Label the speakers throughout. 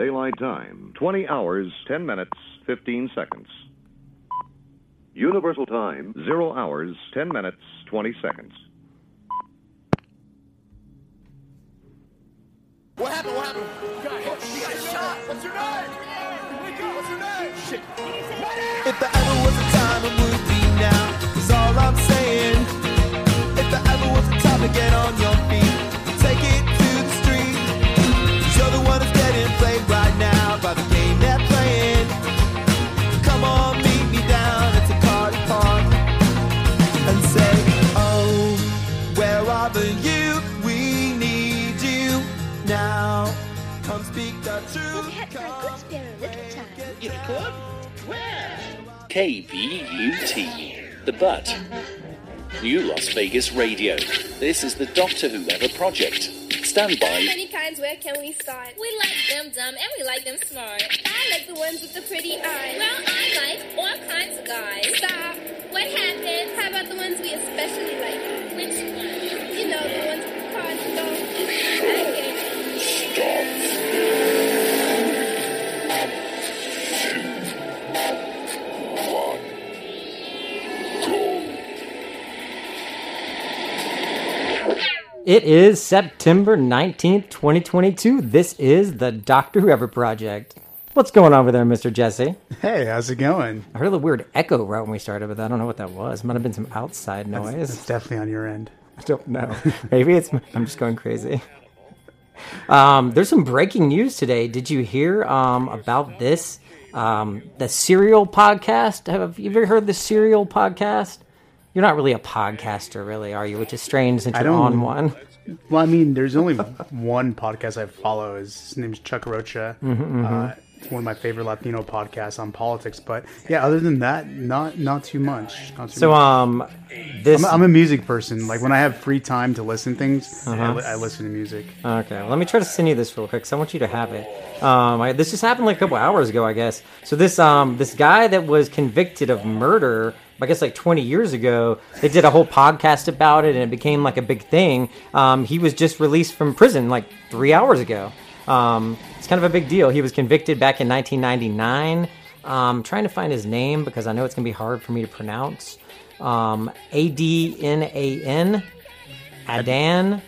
Speaker 1: Daylight Time. 20 hours, 10 minutes, 15 seconds. Universal Time, 0 hours, 10 minutes, 20 seconds.
Speaker 2: What happened? What happened? You got hit. You got shot. What's your name? Wake up. What's your name? Shit.
Speaker 3: If there ever was a time, it would be now. Is all I'm saying. If there ever was a time to get on your feet,
Speaker 4: KBUT, The Butt. New Las Vegas Radio. This is the Doctor Whoever project. Stand by.
Speaker 5: many kinds, where can we start? We like them dumb and we like them smart. I like the ones with the pretty eyes. Well, I like all kinds of guys. Stop. What happened? How about the ones we especially like? Which ones? You know, the ones with the cards and don't.
Speaker 6: It is September 19th, 2022. This is the Doctor Whoever Project. What's going on over there, Mr. Jesse?
Speaker 7: Hey, how's it going?
Speaker 6: I heard a weird echo right when we started, but I don't know what that was. It Might have been some outside noise.
Speaker 7: It's
Speaker 6: noise.
Speaker 7: definitely on your end.
Speaker 6: I don't know. Maybe it's I'm just going crazy. Um, there's some breaking news today. Did you hear um, about this? Um, the Serial podcast. Have you ever heard the Serial podcast? You're not really a podcaster, really, are you? Which is strange since you're on one.
Speaker 7: Well, I mean, there's only one podcast I follow. His name's Chuck Rocha.
Speaker 6: Mm-hmm,
Speaker 7: Uh, it's one of my favorite Latino podcasts on politics. But yeah, other than that, not not too much. Not too
Speaker 6: So,
Speaker 7: much.
Speaker 6: um, this.
Speaker 7: I'm, I'm a music person. Like when I have free time to listen to things,
Speaker 6: Uh-huh.
Speaker 7: I, li- I listen to music.
Speaker 6: Okay, well, let me try to send you this real quick. 'cause I want you to have it. Um, I, this just happened like a couple hours ago, I guess. So this um this guy that was convicted of murder, I guess like 20 years ago, they did a whole podcast about it, and it became like a big thing. Um, he was just released from prison like three hours ago. Um, it's kind of a big deal. He was convicted back in 1999. Um, trying to find his name because I know it's gonna be hard for me to pronounce. Um, A D N A N. Adan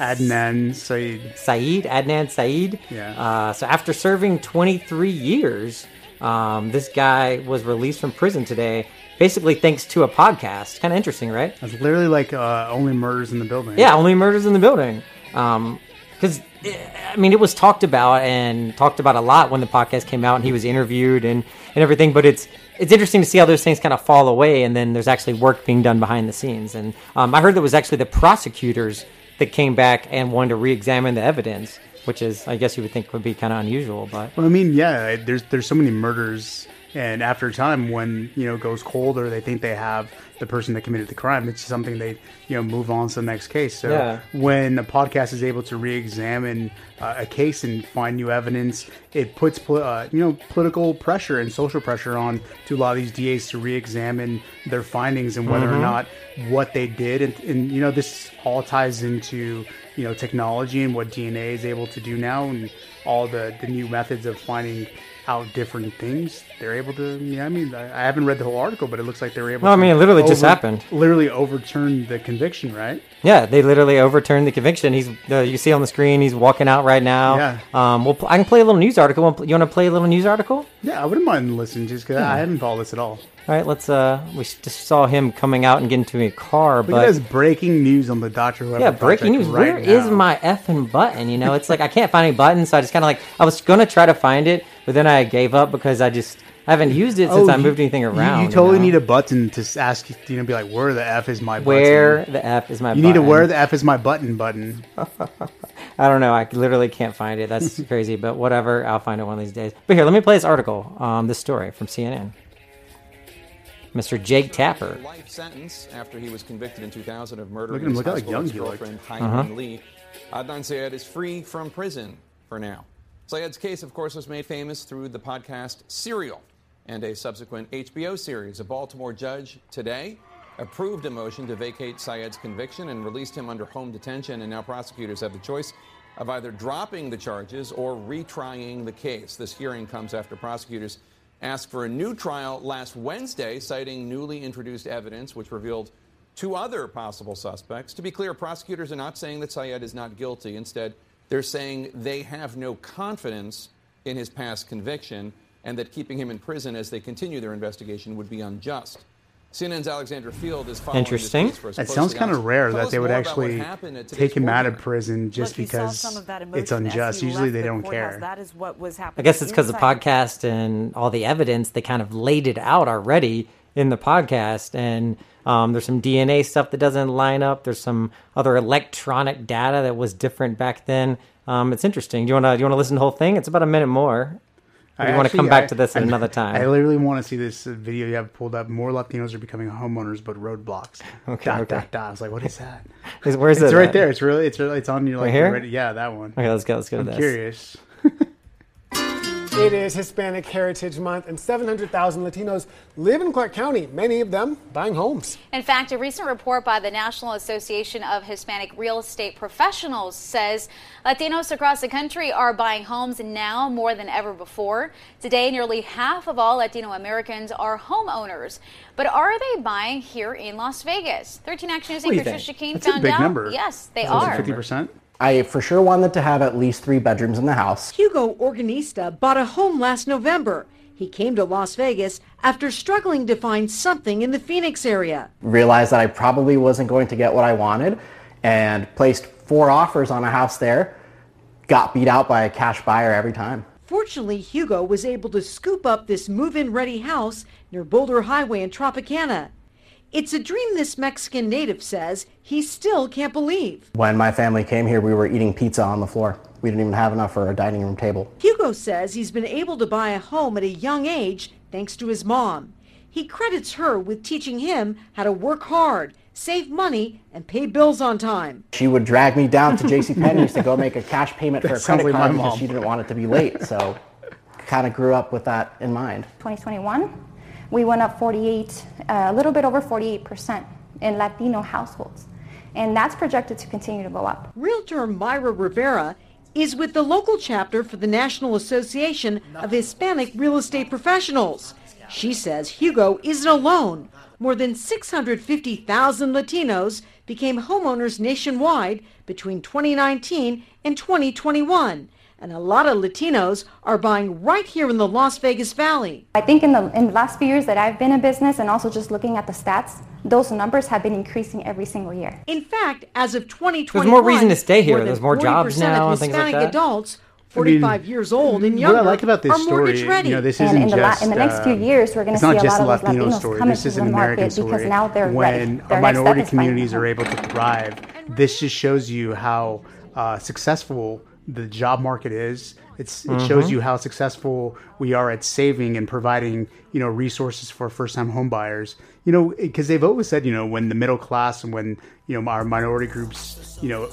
Speaker 7: Adnan Syed.
Speaker 6: Syed, Adnan Syed.
Speaker 7: Yeah.
Speaker 6: Uh, so after serving 23 years, um, this guy was released from prison today, basically thanks to a podcast. Kind of interesting, right?
Speaker 7: It's literally like uh, only murders in the building.
Speaker 6: Yeah, only murders in the building. Because I mean, it was talked about and talked about a lot when the podcast came out, and he was interviewed and, and everything. But it's it's interesting to see how those things kind of fall away, and then there's actually work being done behind the scenes. And um, I heard that was actually the prosecutors that came back and wanted to re-examine the evidence, which is, I guess, you would think would be kind of unusual, but.
Speaker 7: Well, I mean, yeah, there's there's so many murders, and after a time, when you know it goes cold, or they think they have the person that committed the crime, it's something they you know move on to the next case. So
Speaker 6: Yeah.
Speaker 7: when a podcast is able to re-examine uh, a case and find new evidence, it puts uh, you know political pressure and social pressure on to a lot of these DAs to re-examine their findings and whether or not what they did, and, and you know this all ties into you know technology and what DNA is able to do now, and all the the new methods of finding out different things. They're able to. Yeah, I mean, I, haven't read the whole article, but it looks like they were able.
Speaker 6: Well, I mean, it literally just happened.
Speaker 7: Literally overturned the conviction, right?
Speaker 6: Yeah, they literally overturned the conviction. He's uh, you see on the screen. He's walking out right now.
Speaker 7: Yeah.
Speaker 6: Um. Well, I can play a little news article. You want to play a little news article?
Speaker 7: Yeah, I wouldn't mind listening just because I haven't followed this at all.
Speaker 6: All right. Let's. Uh. We just saw him coming out and getting into a car,
Speaker 7: Look
Speaker 6: but
Speaker 7: at breaking news on the Doctor
Speaker 6: yeah, breaking news. right Where is my effing button? You know, it's like I can't find any button, so I just kind of like I was gonna try to find it, but then I gave up because I just I haven't used it since I moved anything around.
Speaker 7: Oh, You, totally
Speaker 6: know?
Speaker 7: need a button to ask, you know, be like, where the F is my button?
Speaker 6: Where the f is my? Button.
Speaker 7: You need to where the F is my button button.
Speaker 6: I don't know. I literally can't find it. That's crazy, but whatever. I'll find it one of these days. But here, let me play this article. Um, this story from CNN. Mr. Jake Tapper.
Speaker 8: Life sentence after he was convicted in 2000 of murdering
Speaker 7: Look at him,
Speaker 8: his
Speaker 7: look how
Speaker 8: high
Speaker 7: young he looked.
Speaker 8: girlfriend
Speaker 6: Uh-huh.
Speaker 8: Lee. Adnan Syed is free from prison for now. Syed's case, of course, was made famous through the podcast Serial and a subsequent HBO series. A Baltimore judge today approved a motion to vacate Syed's conviction and released him under home detention, and now prosecutors have the choice of either dropping the charges or retrying the case. This hearing comes after prosecutors asked for a new trial last Wednesday, citing newly introduced evidence which revealed two other possible suspects. To be clear, prosecutors are not saying that Syed is not guilty. Instead, they're saying they have no confidence in his past conviction and that keeping him in prison as they continue their investigation would be unjust. CNN's Alexandra Field is following
Speaker 6: Interesting.
Speaker 8: This case for us
Speaker 7: It sounds kind of rare
Speaker 8: tell
Speaker 7: that they would
Speaker 8: more about what
Speaker 7: actually
Speaker 8: happened at today's
Speaker 7: take him out of prison just
Speaker 9: Look,
Speaker 7: because
Speaker 9: some of that
Speaker 7: it's unjust. Usually they
Speaker 9: the
Speaker 7: don't
Speaker 9: courthouse.
Speaker 7: care.
Speaker 9: That is what was happening.
Speaker 6: I guess it's because the podcast and all the evidence they kind of laid it out already in the podcast, and um, there's some DNA stuff that doesn't line up. There's some other electronic data that was different back then. Um, it's interesting. Do you want to do you want to listen to the whole thing? It's about a minute more. Or do you want to come back
Speaker 7: I-
Speaker 6: to this at
Speaker 7: I-
Speaker 6: another time?
Speaker 7: I literally want to see this video you have pulled up. More Latinos are becoming homeowners, but roadblocks.
Speaker 6: Okay,
Speaker 7: Dot,
Speaker 6: okay.
Speaker 7: dot, dot. I was like, what is that?
Speaker 6: Is- where's
Speaker 7: it's
Speaker 6: it
Speaker 7: right
Speaker 6: at?
Speaker 7: there. It's really, it's really, it's on your like.
Speaker 6: Right here?
Speaker 7: ready- yeah, that one.
Speaker 6: Okay, let's go. Let's go to
Speaker 7: I'm
Speaker 6: this.
Speaker 7: curious.
Speaker 10: It is Hispanic Heritage Month, and 700,000 Latinos live in Clark County, many of them buying homes.
Speaker 11: In fact, a recent report by the National Association of Hispanic Real Estate Professionals says Latinos across the country are buying homes now more than ever before. Today, nearly half of all Latino Americans are homeowners. But are they buying here in Las Vegas? 13 Action News
Speaker 12: What do you
Speaker 11: anchor
Speaker 12: think?
Speaker 11: Tricia Keene
Speaker 12: That's a
Speaker 11: found
Speaker 12: big
Speaker 11: out.
Speaker 12: number.
Speaker 11: Yes, they
Speaker 12: That's
Speaker 11: are.
Speaker 12: fifty
Speaker 7: percent.
Speaker 12: I for sure wanted to have at least three bedrooms in the house.
Speaker 13: Hugo Organista bought a home last November. He came to Las Vegas after struggling to find something in the Phoenix area.
Speaker 12: Realized that I probably wasn't going to get what I wanted, and placed four offers on a house there. Got beat out by a cash buyer every time.
Speaker 13: Fortunately, Hugo was able to scoop up this move-in ready house near Boulder Highway in Tropicana. It's a dream this Mexican native says he still can't believe.
Speaker 12: When my family came here, we were eating pizza on the floor. We didn't even have enough for a dining room table.
Speaker 13: Hugo says he's been able to buy a home at a young age thanks to his mom. He credits her with teaching him how to work hard, save money, and pay bills on time.
Speaker 12: She would drag me down to J.C. Penney's to go make a cash payment for
Speaker 7: That
Speaker 12: a
Speaker 7: sounds
Speaker 12: credit
Speaker 7: like
Speaker 12: card because she didn't want it to be late. So, kind of grew up with that in mind.
Speaker 14: 2021, we went up 48, uh, a little bit over 48% in Latino households. And that's projected to continue to go up.
Speaker 13: Realtor Myra Rivera is with the local chapter for the National Association of Hispanic Real Estate Professionals. She says Hugo isn't alone. More than 650,000 Latinos became homeowners nationwide between 2019 and 2021. And a lot of Latinos are buying right here in the Las Vegas Valley.
Speaker 14: I think in the, in the last few years that I've been in business and also just looking at the stats, those numbers have been increasing every single year.
Speaker 13: In fact, as of 2021,
Speaker 6: There's more reason to stay here.
Speaker 13: more
Speaker 6: There's more jobs
Speaker 13: 40%
Speaker 6: now
Speaker 13: of
Speaker 6: and things like
Speaker 13: Hispanic
Speaker 6: that.
Speaker 13: adults,
Speaker 7: I mean,
Speaker 13: 45 years old and
Speaker 7: what
Speaker 13: younger,
Speaker 7: I like about this
Speaker 13: are
Speaker 7: story,
Speaker 13: mortgage ready.
Speaker 7: you know, this
Speaker 14: And
Speaker 7: isn't
Speaker 14: in the la- in the next few
Speaker 7: uh,
Speaker 14: years, we're gonna see a lot of those
Speaker 7: Latino
Speaker 14: Latinos
Speaker 7: story.
Speaker 14: come
Speaker 7: This
Speaker 14: into
Speaker 7: is
Speaker 14: the
Speaker 7: an American
Speaker 14: market because now they're ready.
Speaker 7: when
Speaker 14: Their
Speaker 7: our
Speaker 14: next step
Speaker 7: minority
Speaker 14: is buying a
Speaker 7: communities are able to thrive, this just shows you how uh, successful the job market is. It's, it shows
Speaker 6: Mhm.
Speaker 7: you how successful we are at saving and providing, you know, resources for first-time homebuyers. You know, because they've always said, you know, when the middle class and when you know our minority groups, you know,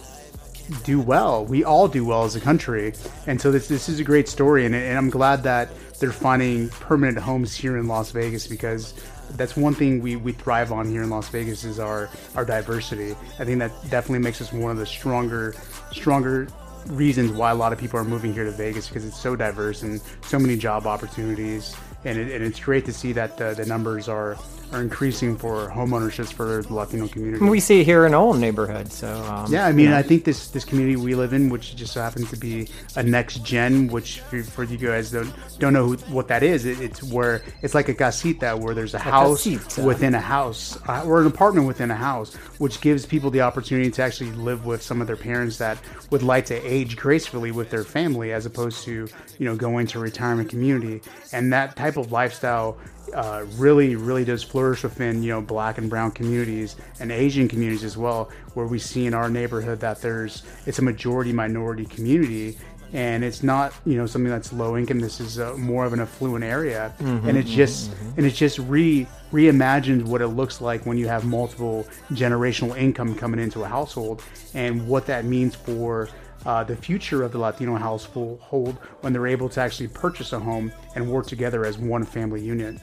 Speaker 7: do well. We all do well as a country, and so this this is a great story, and, and I'm glad that they're finding permanent homes here in Las Vegas because that's one thing we, we thrive on here in Las Vegas is our our diversity. I think that definitely makes us one of the stronger stronger reasons why a lot of people are moving here to Vegas because it's so diverse and so many job opportunities, and, it, and it's great to see that the, the numbers are are increasing for home ownerships for the Latino community.
Speaker 6: We see it here in our own neighborhood. So um,
Speaker 7: Yeah, I mean,
Speaker 6: you know.
Speaker 7: I think this this community we live in, which just so happens to be a next gen, which for, for you guys don't don't know who, what that is, it, it's where it's like a casita where there's a house
Speaker 6: casita.
Speaker 7: within a house uh, or an apartment within a house, which gives people the opportunity to actually live with some of their parents that would like to age gracefully with their family, as opposed to you know going to a retirement community, and that type of lifestyle uh, really, really does flourish within you know black and brown communities and Asian communities as well, where we see in our neighborhood that there's it's a majority minority community. And it's not, you know, something that's low income. This is uh more of an affluent area,
Speaker 6: Mhm,
Speaker 7: and it's just, and it's just re reimagined what it looks like when you have multiple generational income coming into a household, and what that means for uh, the future of the Latino household when they're able to actually purchase a home and work together as one family unit.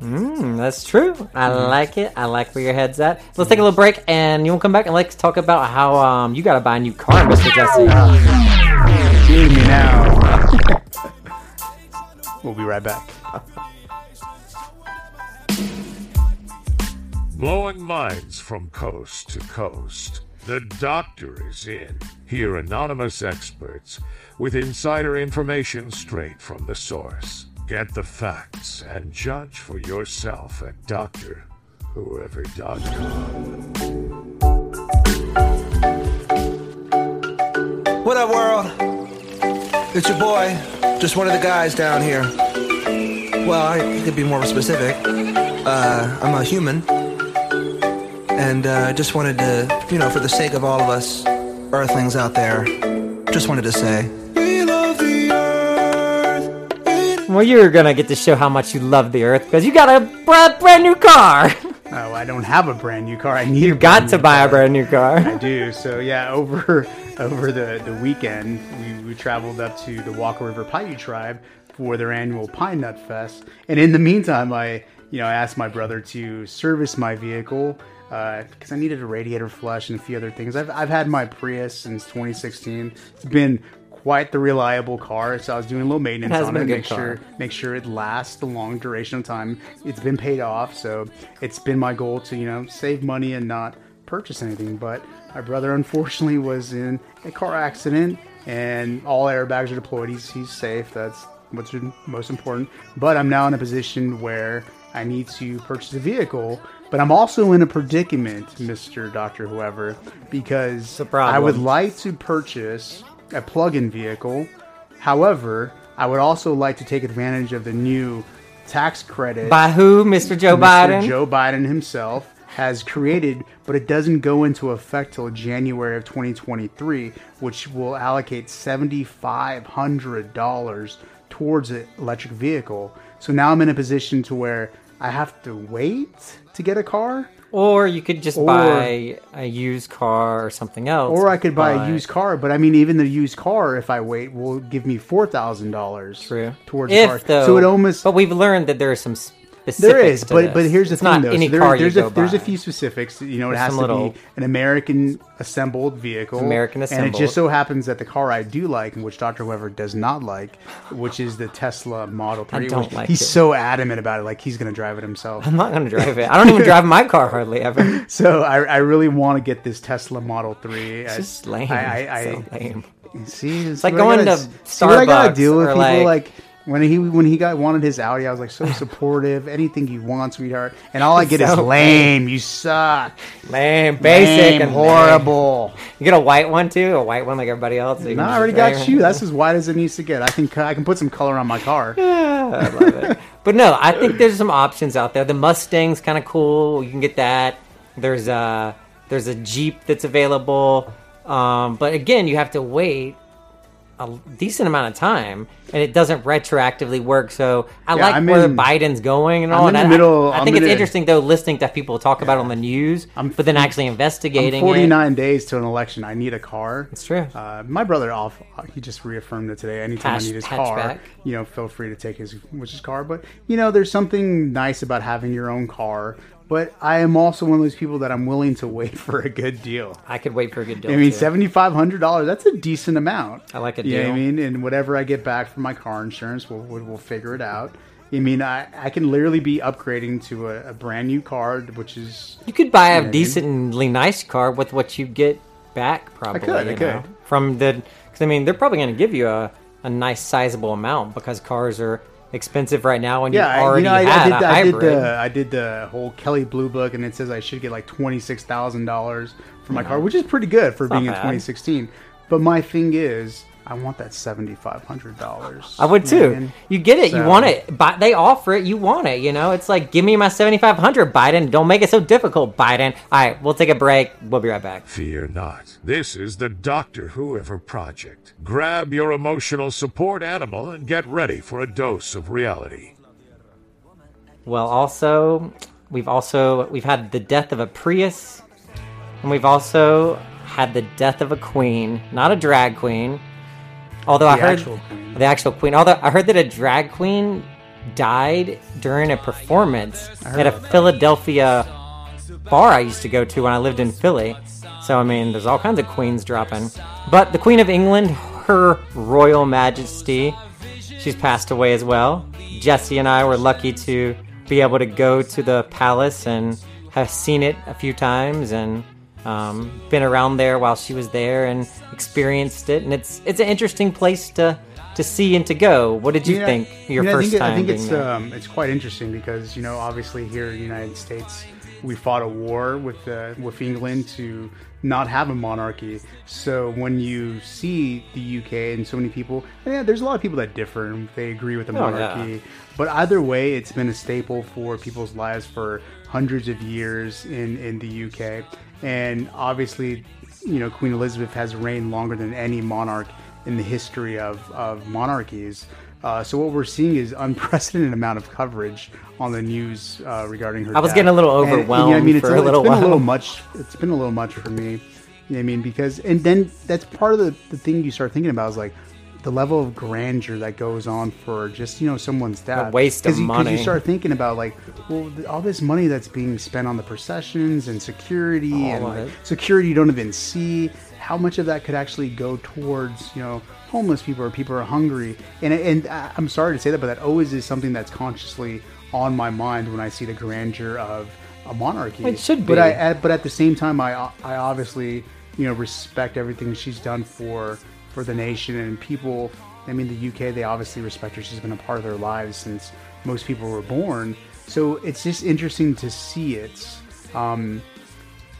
Speaker 6: Mm, that's true. I
Speaker 7: Mm-hmm.
Speaker 6: like it. I like where your head's at. Let's take a little break, and you will come back and let's talk about how um you got to buy a new car, Mr. Jesse.
Speaker 7: Kidding me now. we'll be right back.
Speaker 9: Blowing minds from coast to coast. The doctor is in. Hear anonymous experts with insider information straight from the source. Get the facts and judge for yourself at DoctorWhoever.com.
Speaker 15: What up, world? It's your boy, just one of the guys down here. Well, I could be more specific. Uh, I'm a human, and uh, just wanted to, you know, for the sake of all of us Earthlings out there, just wanted to say.
Speaker 6: Well, you're gonna get to show how much you love the Earth because you got a bra- brand new car.
Speaker 7: Oh, I don't have a brand new car. I need.
Speaker 6: You got to buy a brand new car.
Speaker 7: I do. So yeah, over over the the weekend, we, we traveled up to the Walker River Paiute tribe for their annual Pine Nut Fest. And in the meantime, I you know I asked my brother to service my vehicle uh, because I needed a radiator flush and a few other things. I've I've had my Prius since 2016. It's been quite the reliable car, so I was doing a little maintenance
Speaker 6: has
Speaker 7: on it, make sure make sure it lasts a long duration of time. It's been paid off, so it's been my goal to you know save money and not purchase anything. But my brother unfortunately was in a car accident, and all airbags are deployed. He's he's safe. That's what's most important. But I'm now in a position where I need to purchase a vehicle. But I'm also in a predicament, Mister Doctor Whoever, because I would like to purchase a plug-in vehicle. However, I would also like to take advantage of the new tax credit
Speaker 6: By who, Mr. Joe Biden?
Speaker 7: Joe Biden himself has created, but it doesn't go into effect till January of 2023, which will allocate $7,500 towards an electric vehicle. So now I'm in a position to where I have to wait to get a car.
Speaker 6: Or you could just
Speaker 7: Or-
Speaker 6: buy a used car or something else.
Speaker 7: Or I could buy a used car, but I mean, even the used car, if I wait, will give me four thousand dollars. Towards
Speaker 6: if
Speaker 7: the car.
Speaker 6: though,
Speaker 7: so it almost
Speaker 6: But we've learned that there are some specifics.
Speaker 7: There is,
Speaker 6: to
Speaker 7: but
Speaker 6: this.
Speaker 7: but here's the
Speaker 6: it's
Speaker 7: thing though. So there-
Speaker 6: car you
Speaker 7: there's
Speaker 6: go
Speaker 7: a there's a few specifics. You know, it
Speaker 6: There's
Speaker 7: has to
Speaker 6: little-
Speaker 7: be an American assembled vehicle.
Speaker 6: American assembled.
Speaker 7: And it just so happens that the car I do like, and which Doctor Whoever does not like, which is the Tesla Model Three.
Speaker 6: I
Speaker 7: don't
Speaker 6: like
Speaker 7: he's
Speaker 6: it.
Speaker 7: so adamant about it, like he's going to drive it himself.
Speaker 6: I'm not gonna drive it. I don't even drive my car hardly ever.
Speaker 7: So I, I really want to get this Tesla Model Three.
Speaker 6: It's
Speaker 7: I-
Speaker 6: just lame.
Speaker 7: I, I, I,
Speaker 6: so lame.
Speaker 7: See,
Speaker 6: It's like going to
Speaker 7: see what I gotta
Speaker 6: Starbucks
Speaker 7: deal with people
Speaker 6: like-
Speaker 7: like, when he when he got wanted his Audi, I was like so supportive. Anything you want, sweetheart. And all I get is
Speaker 6: So
Speaker 7: lame. You suck.
Speaker 6: Lame, basic,
Speaker 7: Lame,
Speaker 6: and
Speaker 7: horrible.
Speaker 6: You get a white one too, a white one like everybody else.
Speaker 7: No, I already got you. That's as white as it needs to get. I can cu- I can put some color on my car.
Speaker 6: Yeah, I love it. But no, I think there's some options out there. The Mustang's kind of cool. You can get that. There's a there's a Jeep that's available. Um, but again, you have to wait a decent amount of time, and it doesn't retroactively work. So I
Speaker 7: Yeah,
Speaker 6: like
Speaker 7: I'm
Speaker 6: where
Speaker 7: in-
Speaker 6: Biden's going and
Speaker 7: I'm
Speaker 6: all.
Speaker 7: in
Speaker 6: and
Speaker 7: the
Speaker 6: I-
Speaker 7: middle-
Speaker 6: I,
Speaker 7: I'm
Speaker 6: think
Speaker 7: in
Speaker 6: it's interesting though, listening to people talk about it on the news, but then actually
Speaker 7: I'm
Speaker 6: investigating. it.
Speaker 7: 49 days to an election. I need a car.
Speaker 6: It's true.
Speaker 7: Uh, my brother, off, he just reaffirmed it today. Anytime
Speaker 6: Hatch-
Speaker 7: I need his car, you know, feel free to take his which is car. But you know, there's something nice about having your own car. But I am also one of those people that I'm willing to wait for a good deal.
Speaker 6: I could wait for a good deal.
Speaker 7: I mean, seventy five hundred dollars. That's a decent amount.
Speaker 6: I like a
Speaker 7: You know I mean? And whatever I get back from my car insurance, we'll we'll, we'll figure it out. I mean, I, I can literally be upgrading to a, a brand new car, which is
Speaker 6: You could buy
Speaker 7: You know
Speaker 6: a
Speaker 7: what mean?
Speaker 6: decently nice car with what you get back, probably.
Speaker 7: I could, I
Speaker 6: you
Speaker 7: could.
Speaker 6: know, from the. Because I mean, they're probably going to give you a, a nice sizable amount because cars are expensive right now, and
Speaker 7: yeah,
Speaker 6: you already
Speaker 7: you know, I,
Speaker 6: had
Speaker 7: I did,
Speaker 6: a
Speaker 7: the- I did
Speaker 6: hybrid.
Speaker 7: the I did the whole Kelly Blue Book, and it says I should get like twenty six thousand dollars for my car, which is pretty good for
Speaker 6: It's
Speaker 7: being in
Speaker 6: bad.
Speaker 7: twenty sixteen. But my thing is, I want that seventy five hundred dollars.
Speaker 6: I would too. You get it. You want it. But they offer it. You want it. You know, it's like, give me my seventy five hundred, Biden. Don't make it so difficult, Biden. All right, we'll take a break. We'll be right back.
Speaker 9: Fear not. This is the Doctor Whoever Project. Grab your emotional support animal and get ready for a dose of reality.
Speaker 6: Well, also, we've also we've had the death of a Prius, and we've also had the death of a queen, not a drag queen. Although I heard
Speaker 7: actual
Speaker 6: the actual queen. Although I heard that a drag queen died during a performance at a. Philadelphia bar I used to go to when I lived in Philly. So I mean, there's all kinds of queens dropping. But the Queen of England, her Royal Majesty, she's passed away as well. Jesse and I were lucky to be able to go to the palace and have seen it a few times and um, been around there while she was there and experienced it. And it's it's an interesting place to to see and to go. What did you
Speaker 7: Yeah,
Speaker 6: think your
Speaker 7: I mean, I
Speaker 6: first
Speaker 7: think,
Speaker 6: time
Speaker 7: I think it's um, it's quite interesting because you know obviously here in the United States we fought a war with uh, with England to not have a monarchy. So when you see the UK and so many people, yeah, there's a lot of people that differ and they agree with the
Speaker 6: Oh,
Speaker 7: monarchy.
Speaker 6: yeah.
Speaker 7: But either way, it's been a staple for people's lives for hundreds of years in in the UK, and obviously, you know, Queen Elizabeth has reigned longer than any monarch in the history of of monarchies. Uh, so what we're seeing is unprecedented amount of coverage on the news uh, regarding her.
Speaker 6: I was
Speaker 7: death.
Speaker 6: getting a little
Speaker 7: And- and,
Speaker 6: overwhelmed
Speaker 7: yeah, I mean, it's
Speaker 6: for a
Speaker 7: it's
Speaker 6: little
Speaker 7: been
Speaker 6: while.
Speaker 7: a little much. It's been a little much for me. You know what I mean, because and then that's part of the, the thing you start thinking about is like the level of grandeur that goes on for just you know someone's death.
Speaker 6: waste of
Speaker 7: you,
Speaker 6: money.
Speaker 7: Because you start thinking about like, well, th- all this money that's being spent on the processions and security
Speaker 6: All
Speaker 7: and like, security you don't even see. How much of that could actually go towards you know homeless people or people who are hungry? And and I- I'm sorry to say that, but that always is something that's consciously on my mind when I see the grandeur of a monarchy.
Speaker 6: It should be. But.
Speaker 7: I at, but at the same time, I I obviously you know respect everything she's done for for the nation and people. I mean, the UK they obviously respect her. She's been a part of their lives since most people were born. So it's just interesting to see it. Um,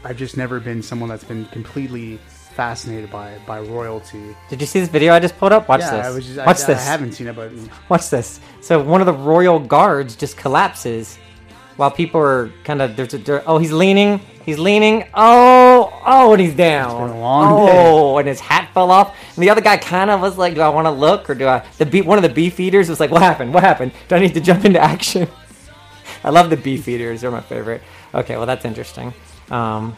Speaker 7: I've just never been someone that's been completely fascinated by by royalty.
Speaker 6: Did you see this video I just pulled up? Watch
Speaker 7: Yeah,
Speaker 6: this.
Speaker 7: I was just-
Speaker 6: Watch
Speaker 7: I
Speaker 6: this.
Speaker 7: I haven't seen it, but-
Speaker 6: watch this. So one of the royal guards just collapses while people are kind of there's a oh he's leaning he's leaning oh oh and he's down.
Speaker 7: Long
Speaker 6: oh and his hat fell off. And the other guy kind of was like do I want to look or do I the bee, one of the beef eaters was like what happened what happened? Do I need to jump into action? I love the beef eaters they're my favorite. Okay well that's interesting. Um,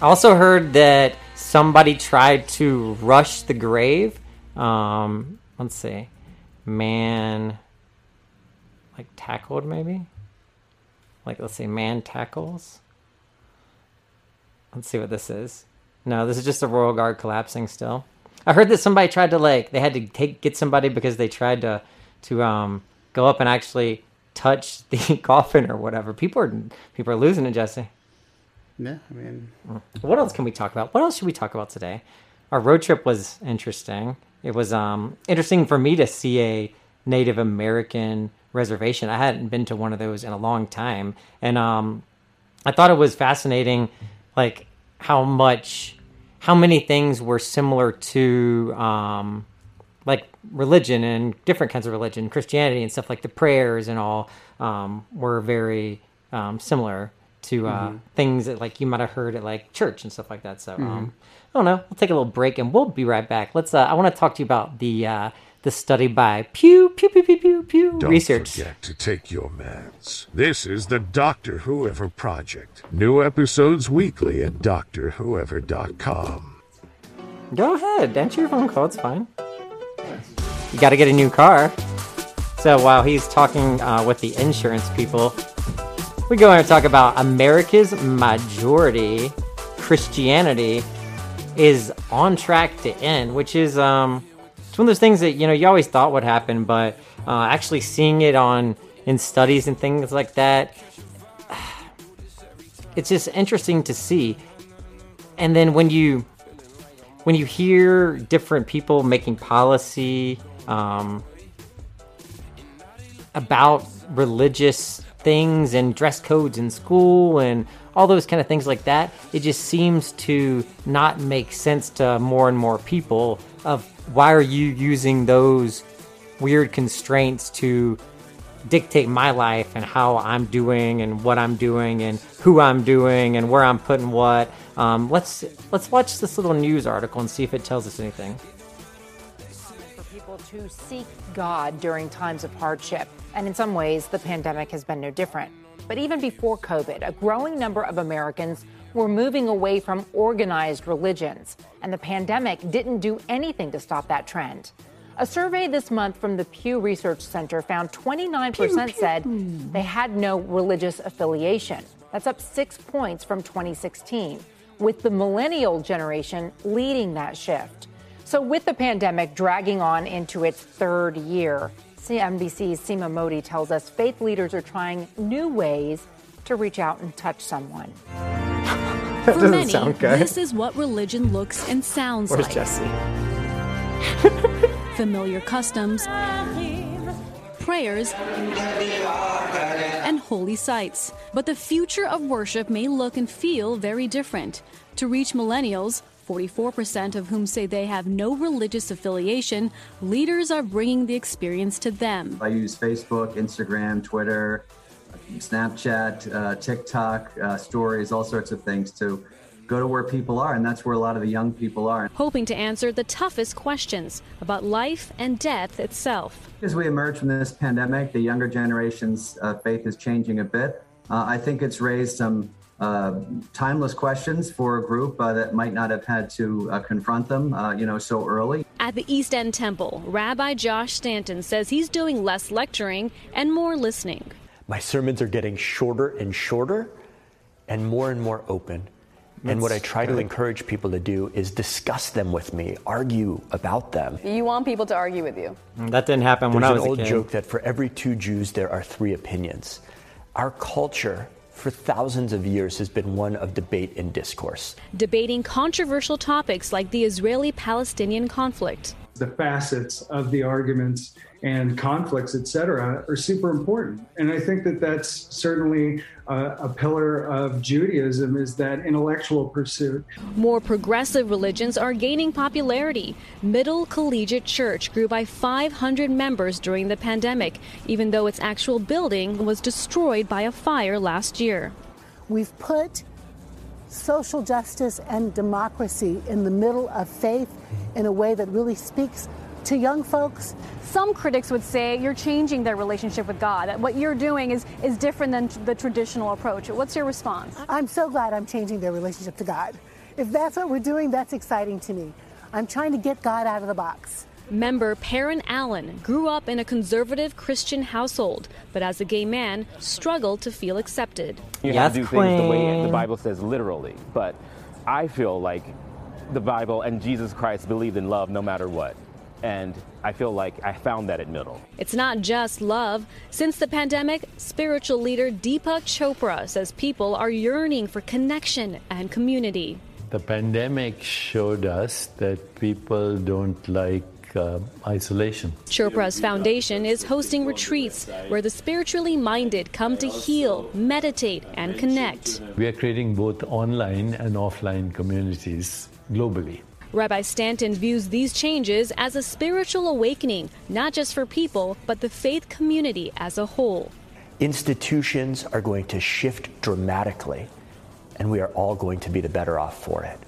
Speaker 6: I also heard that somebody tried to rush the grave. Um, let's see. Man like tackled maybe? Like let's say man tackles let's see what this is no this is just a royal guard collapsing still i heard that somebody tried to like they had to take get somebody because they tried to to um go up and actually touch the coffin or whatever people are people are losing it jesse
Speaker 7: Yeah, I mean,
Speaker 6: what else can we talk about? What else should we talk about today? Our road trip was interesting. It was um, interesting for me to see a Native American reservation. I hadn't been to one of those in a long time, and um, I thought it was fascinating, like how much, how many things were similar to um, like religion and different kinds of religion, Christianity and stuff like the prayers and all um, were very um, similar to uh,
Speaker 7: Mhm.
Speaker 6: things that like you might have heard at like church and stuff like that. So um, I don't know. We'll take a little break and we'll be right back. Let's. Uh, I want to talk to you about the uh, the study by Pew Pew Pew Pew Pew Pew
Speaker 9: Don't
Speaker 6: Research.
Speaker 9: forget to take your meds. This is the Doctor Whoever Project. New episodes weekly at DoctorWhoever.com.
Speaker 6: Go ahead, answer your phone call. It's fine. You got to get a new car. So while he's talking uh, with the insurance people, we go and talk about America's majority Christianity is on track to end, which is um, it's one of those things that you know you always thought would happen, but uh, actually seeing it on in studies and things like that, it's just interesting to see. And then when you when you hear different people making policy um, about religious things and dress codes in school and all those kind of things like that, it just seems to not make sense to more and more people of why are you using those weird constraints to dictate my life and how I'm doing and what I'm doing and who I'm doing and where I'm putting what. Um, let's let's watch this little news article and see if it tells us anything.
Speaker 16: for people to seek God during times of hardship. And in some ways, the pandemic has been no different. But even before COVID, a growing number of Americans were moving away from organized religions. And the pandemic didn't do anything to stop that trend. A survey this month from the Pew Research Center found 29% said they had no religious affiliation. That's up six points from 2016, with the millennial generation leading that shift. So, with the pandemic dragging on into its third year, CNBC's Seema Modi tells us faith leaders are trying new ways to reach out and touch someone.
Speaker 6: That
Speaker 17: For
Speaker 6: doesn't
Speaker 17: many,
Speaker 6: sound good.
Speaker 17: this is what religion looks and sounds
Speaker 6: Where's
Speaker 17: like.
Speaker 6: Jesse?
Speaker 17: Familiar customs, prayers, and holy sites. But the future of worship may look and feel very different. To reach millennials, 44% of whom say they have no religious affiliation, leaders are bringing the experience to them.
Speaker 18: I use Facebook, Instagram, Twitter, Snapchat, uh, TikTok, uh, stories, all sorts of things to go to where people are, and that's where a lot of the young people are.
Speaker 17: Hoping to answer the toughest questions about life and death itself.
Speaker 18: As we emerge from this pandemic, the younger generation's uh, faith is changing a bit. Uh, I think it's raised some uh, timeless questions for a group uh, that might not have had to uh, confront them, uh, you know, so early.
Speaker 17: At the East End Temple, Rabbi Josh Stanton says he's doing less lecturing and more listening.
Speaker 19: My sermons are getting shorter and shorter and more and more open. And what I
Speaker 20: That's
Speaker 19: try to encourage people to do is discuss them with me, argue about them.
Speaker 21: You want people to argue with you.
Speaker 6: That didn't happen when I was
Speaker 19: an
Speaker 6: a
Speaker 19: old
Speaker 6: kid.
Speaker 19: joke that for every two Jews, there are three opinions. Our culture, for thousands of years, has been one of debate and discourse.
Speaker 17: Debating controversial topics like the Israeli Palestinian conflict.
Speaker 22: the facets of the arguments and conflicts, et cetera, are super important. And I think that that's certainly uh, a pillar of Judaism is that intellectual pursuit.
Speaker 17: More progressive religions are gaining popularity. Middle Collegiate Church grew by 500 members during the pandemic, even though its actual building was destroyed by a fire last year.
Speaker 23: We've put social justice and democracy in the middle of faith in a way that really speaks to young folks.
Speaker 24: Some critics would say you're changing their relationship with God. That what you're doing is, is different than the traditional approach. What's your response?
Speaker 23: I'm so glad I'm changing their relationship to God. If that's what we're doing, that's exciting to me. I'm trying to get God out of the box.
Speaker 17: Member Perrin Allen grew up in a conservative Christian household, but as a gay man, struggled to feel accepted.
Speaker 25: You have to do things the way the Bible says literally. But I feel like the Bible and Jesus Christ believed in love no matter what. And I feel like I found that at Middle.
Speaker 17: It's not just love. Since the pandemic, spiritual leader Deepak Chopra says people are yearning for connection and community.
Speaker 26: The pandemic showed us that people don't like uh, isolation.
Speaker 17: Chopra's foundation is hosting retreats where the spiritually minded come to heal, meditate, and connect.
Speaker 26: We are creating both online and offline communities globally.
Speaker 17: Rabbi Stanton views these changes as a spiritual awakening, not just for people, but the faith community as a whole.
Speaker 19: Institutions are going to shift dramatically, and we are all going to be the better off for it.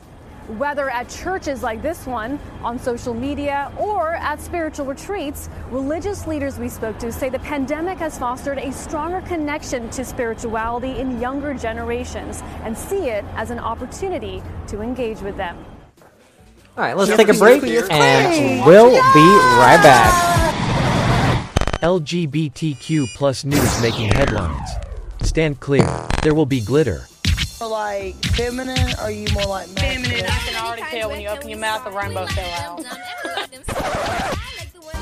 Speaker 24: Whether at churches like this one, on social media, or at spiritual retreats, religious leaders we spoke to say the pandemic has fostered a stronger connection to spirituality in younger generations and see it as an opportunity to engage with them.
Speaker 6: All right, let's take a break, and we'll be right back.
Speaker 27: LGBTQ plus news making headlines. Stand clear. There will be glitter.
Speaker 28: More like feminine, or are you more like feminine? I can already tell when you open your mouth, the rainbow fell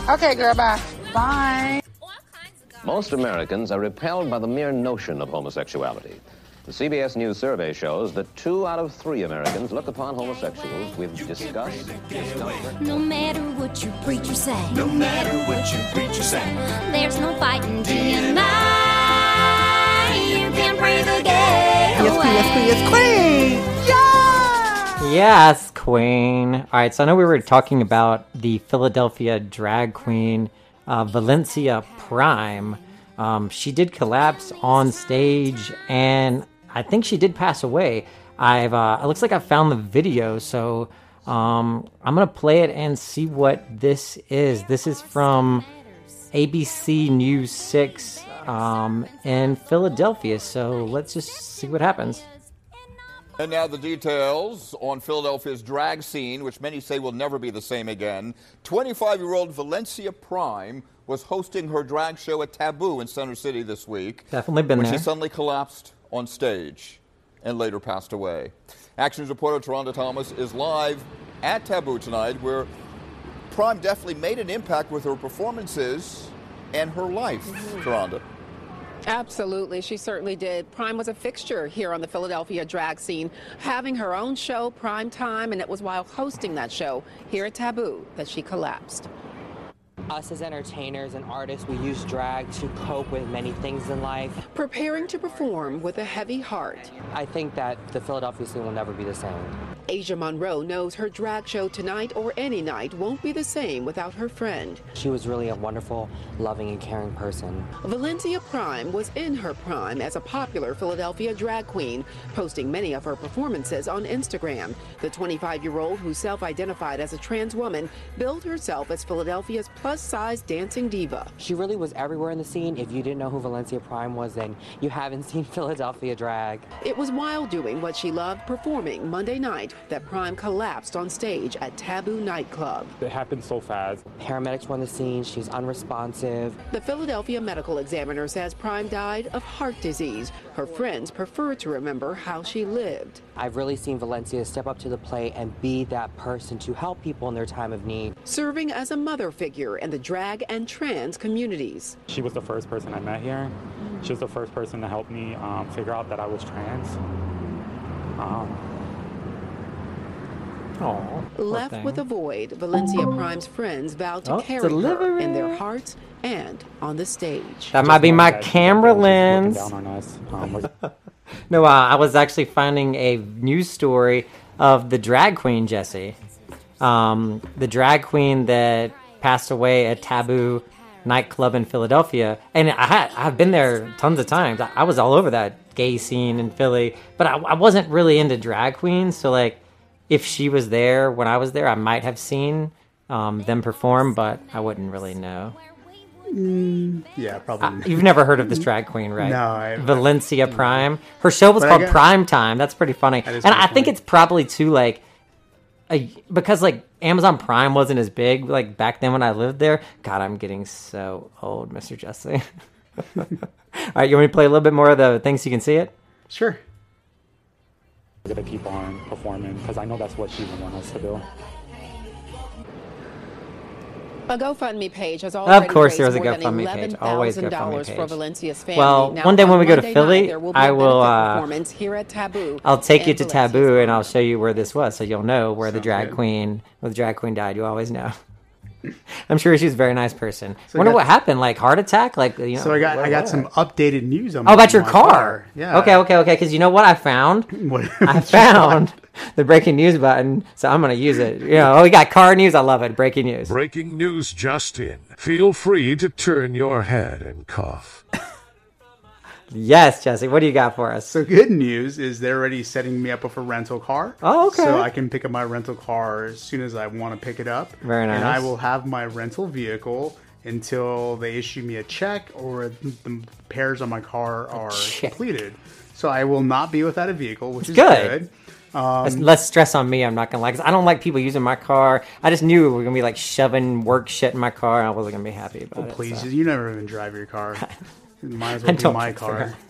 Speaker 28: out. okay, girl, bye. Bye.
Speaker 29: Most Americans are repelled by the mere notion of homosexuality. The CBS News survey shows that two out of three Americans look upon homosexuals with disgust, discomfort.
Speaker 5: No matter what your preacher say,
Speaker 2: No matter what your preacher say.
Speaker 5: there's no fighting TMI. You can pray the gay away.
Speaker 6: Yes, Queen. All right, so I know we were talking about the Philadelphia drag queen uh, Valencia Prime. Um, she did collapse on stage, and I think she did pass away. I've uh, it looks like I found the video, so um, I'm gonna play it and see what this is. This is from ABC News Six um, in Philadelphia. So let's just see what happens.
Speaker 30: And now the details on Philadelphia's drag scene, which many say will never be the same again. 25 year old Valencia Prime was hosting her drag show at Taboo in Center City this week.
Speaker 6: Definitely been
Speaker 30: when
Speaker 6: there.
Speaker 30: she suddenly collapsed on stage and later passed away. Action reporter Taronda Thomas is live at Taboo tonight, where Prime definitely made an impact with her performances and her life. Mm-hmm. Taronda.
Speaker 31: Absolutely, she certainly did. Prime was a fixture here on the Philadelphia drag scene, having her own show, Prime Time, and it was while hosting that show here at Taboo that she collapsed.
Speaker 32: Us as entertainers and artists, we use drag to cope with many things in life.
Speaker 31: Preparing to perform with a heavy heart.
Speaker 32: I think that the Philadelphia scene will never be the same.
Speaker 31: Asia Monroe knows her drag show tonight or any night won't be the same without her friend.
Speaker 32: She was really a wonderful, loving, and caring person.
Speaker 31: Valencia Prime was in her prime as a popular Philadelphia drag queen, posting many of her performances on Instagram. The 25 year old, who self identified as a trans woman, billed herself as Philadelphia's plus size dancing diva.
Speaker 32: She really was everywhere in the scene. If you didn't know who Valencia Prime was, then you haven't seen Philadelphia drag.
Speaker 31: It was while doing what she loved performing Monday night that Prime collapsed on stage at Taboo nightclub.
Speaker 32: It happened so fast. Paramedics were on the scene. She's unresponsive.
Speaker 31: The Philadelphia medical examiner says Prime died of heart disease. Her friends prefer to remember how she lived.
Speaker 32: I've really seen Valencia step up to the plate and be that person to help people in their time of need.
Speaker 31: Serving as a mother figure in the drag and trans communities.
Speaker 33: She was the first person I met here. She was the first person to help me um, figure out that I was trans. Um,
Speaker 6: Aw, poor
Speaker 31: Left with a void, Valencia Prime's friends vowed to
Speaker 6: Oh,
Speaker 31: carry her in their hearts and on the stage.
Speaker 6: That might be my camera lens.
Speaker 33: down on us. Um,
Speaker 6: No, uh, I was actually finding a news story of the drag queen Jesse, um, the drag queen that passed away at Taboo nightclub in Philadelphia, and I had I've been there tons of times. I, I was all over that gay scene in Philly, but I, I wasn't really into drag queens. So like, if she was there when I was there, I might have seen um, them perform, but I wouldn't really know.
Speaker 7: Mm, yeah, probably.
Speaker 6: You've never heard of this drag queen, right?
Speaker 7: No, I-
Speaker 6: Valencia Prime. Her show was called
Speaker 7: got-
Speaker 6: Prime Time. That's pretty funny,
Speaker 7: That is
Speaker 6: and
Speaker 7: pretty
Speaker 6: I think
Speaker 7: funny.
Speaker 6: it's probably too like, a, because like Amazon Prime wasn't as big like back then when I lived there. God, I'm getting so old, Mister Jesse. All right, you want me to play a little bit more of the things so you can see it?
Speaker 7: Sure.
Speaker 33: I'm gonna keep on performing because I know that's what she would want us to do.
Speaker 31: A GoFundMe page has already
Speaker 6: course there was a GoFundMe page. Always
Speaker 31: $11,000
Speaker 6: GoFundMe
Speaker 31: for
Speaker 6: page.
Speaker 31: Valencia's family.
Speaker 6: Well,
Speaker 31: Now,
Speaker 6: one day when we go to Philly,
Speaker 31: night, will be
Speaker 6: I
Speaker 31: a
Speaker 6: will, uh,
Speaker 31: performance here at Taboo.
Speaker 6: I'll take you to
Speaker 31: Valencia's
Speaker 6: Taboo and I'll show you where this was, so you'll know where the drag
Speaker 7: good.
Speaker 6: queen, where the drag queen died. You always know. I'm sure she's a very nice person.
Speaker 7: So I
Speaker 6: Wonder
Speaker 7: got-
Speaker 6: what happened, like heart attack, like you know.
Speaker 7: So I got I got some updated news on
Speaker 6: Oh, about your
Speaker 7: my
Speaker 6: car.
Speaker 7: Yeah.
Speaker 6: Okay, okay, okay. Because you know what I found? what I found the breaking news button, so I'm gonna use it. You know, oh, we got car news. I love it. Breaking news.
Speaker 9: Breaking news Justin. Feel free to turn your head and cough.
Speaker 6: Yes, Jesse. What do you got for us?
Speaker 7: So good news is they're already setting me up with a rental car.
Speaker 6: Oh, okay.
Speaker 7: So I can pick up my rental car as soon as I want to pick it up.
Speaker 6: Very nice.
Speaker 7: And I will have my rental vehicle until they issue me a check or the repairs on my car are completed. So I will not be without a vehicle, which is
Speaker 6: good.
Speaker 7: good. Um,
Speaker 6: less stress on me. I'm not gonna like. I don't like people using my car. I just knew we were gonna be like shoving work shit in my car, and I wasn't gonna be happy about
Speaker 7: oh,
Speaker 6: it.
Speaker 7: please,
Speaker 6: so.
Speaker 7: you never even drive your car. Might as well be my car.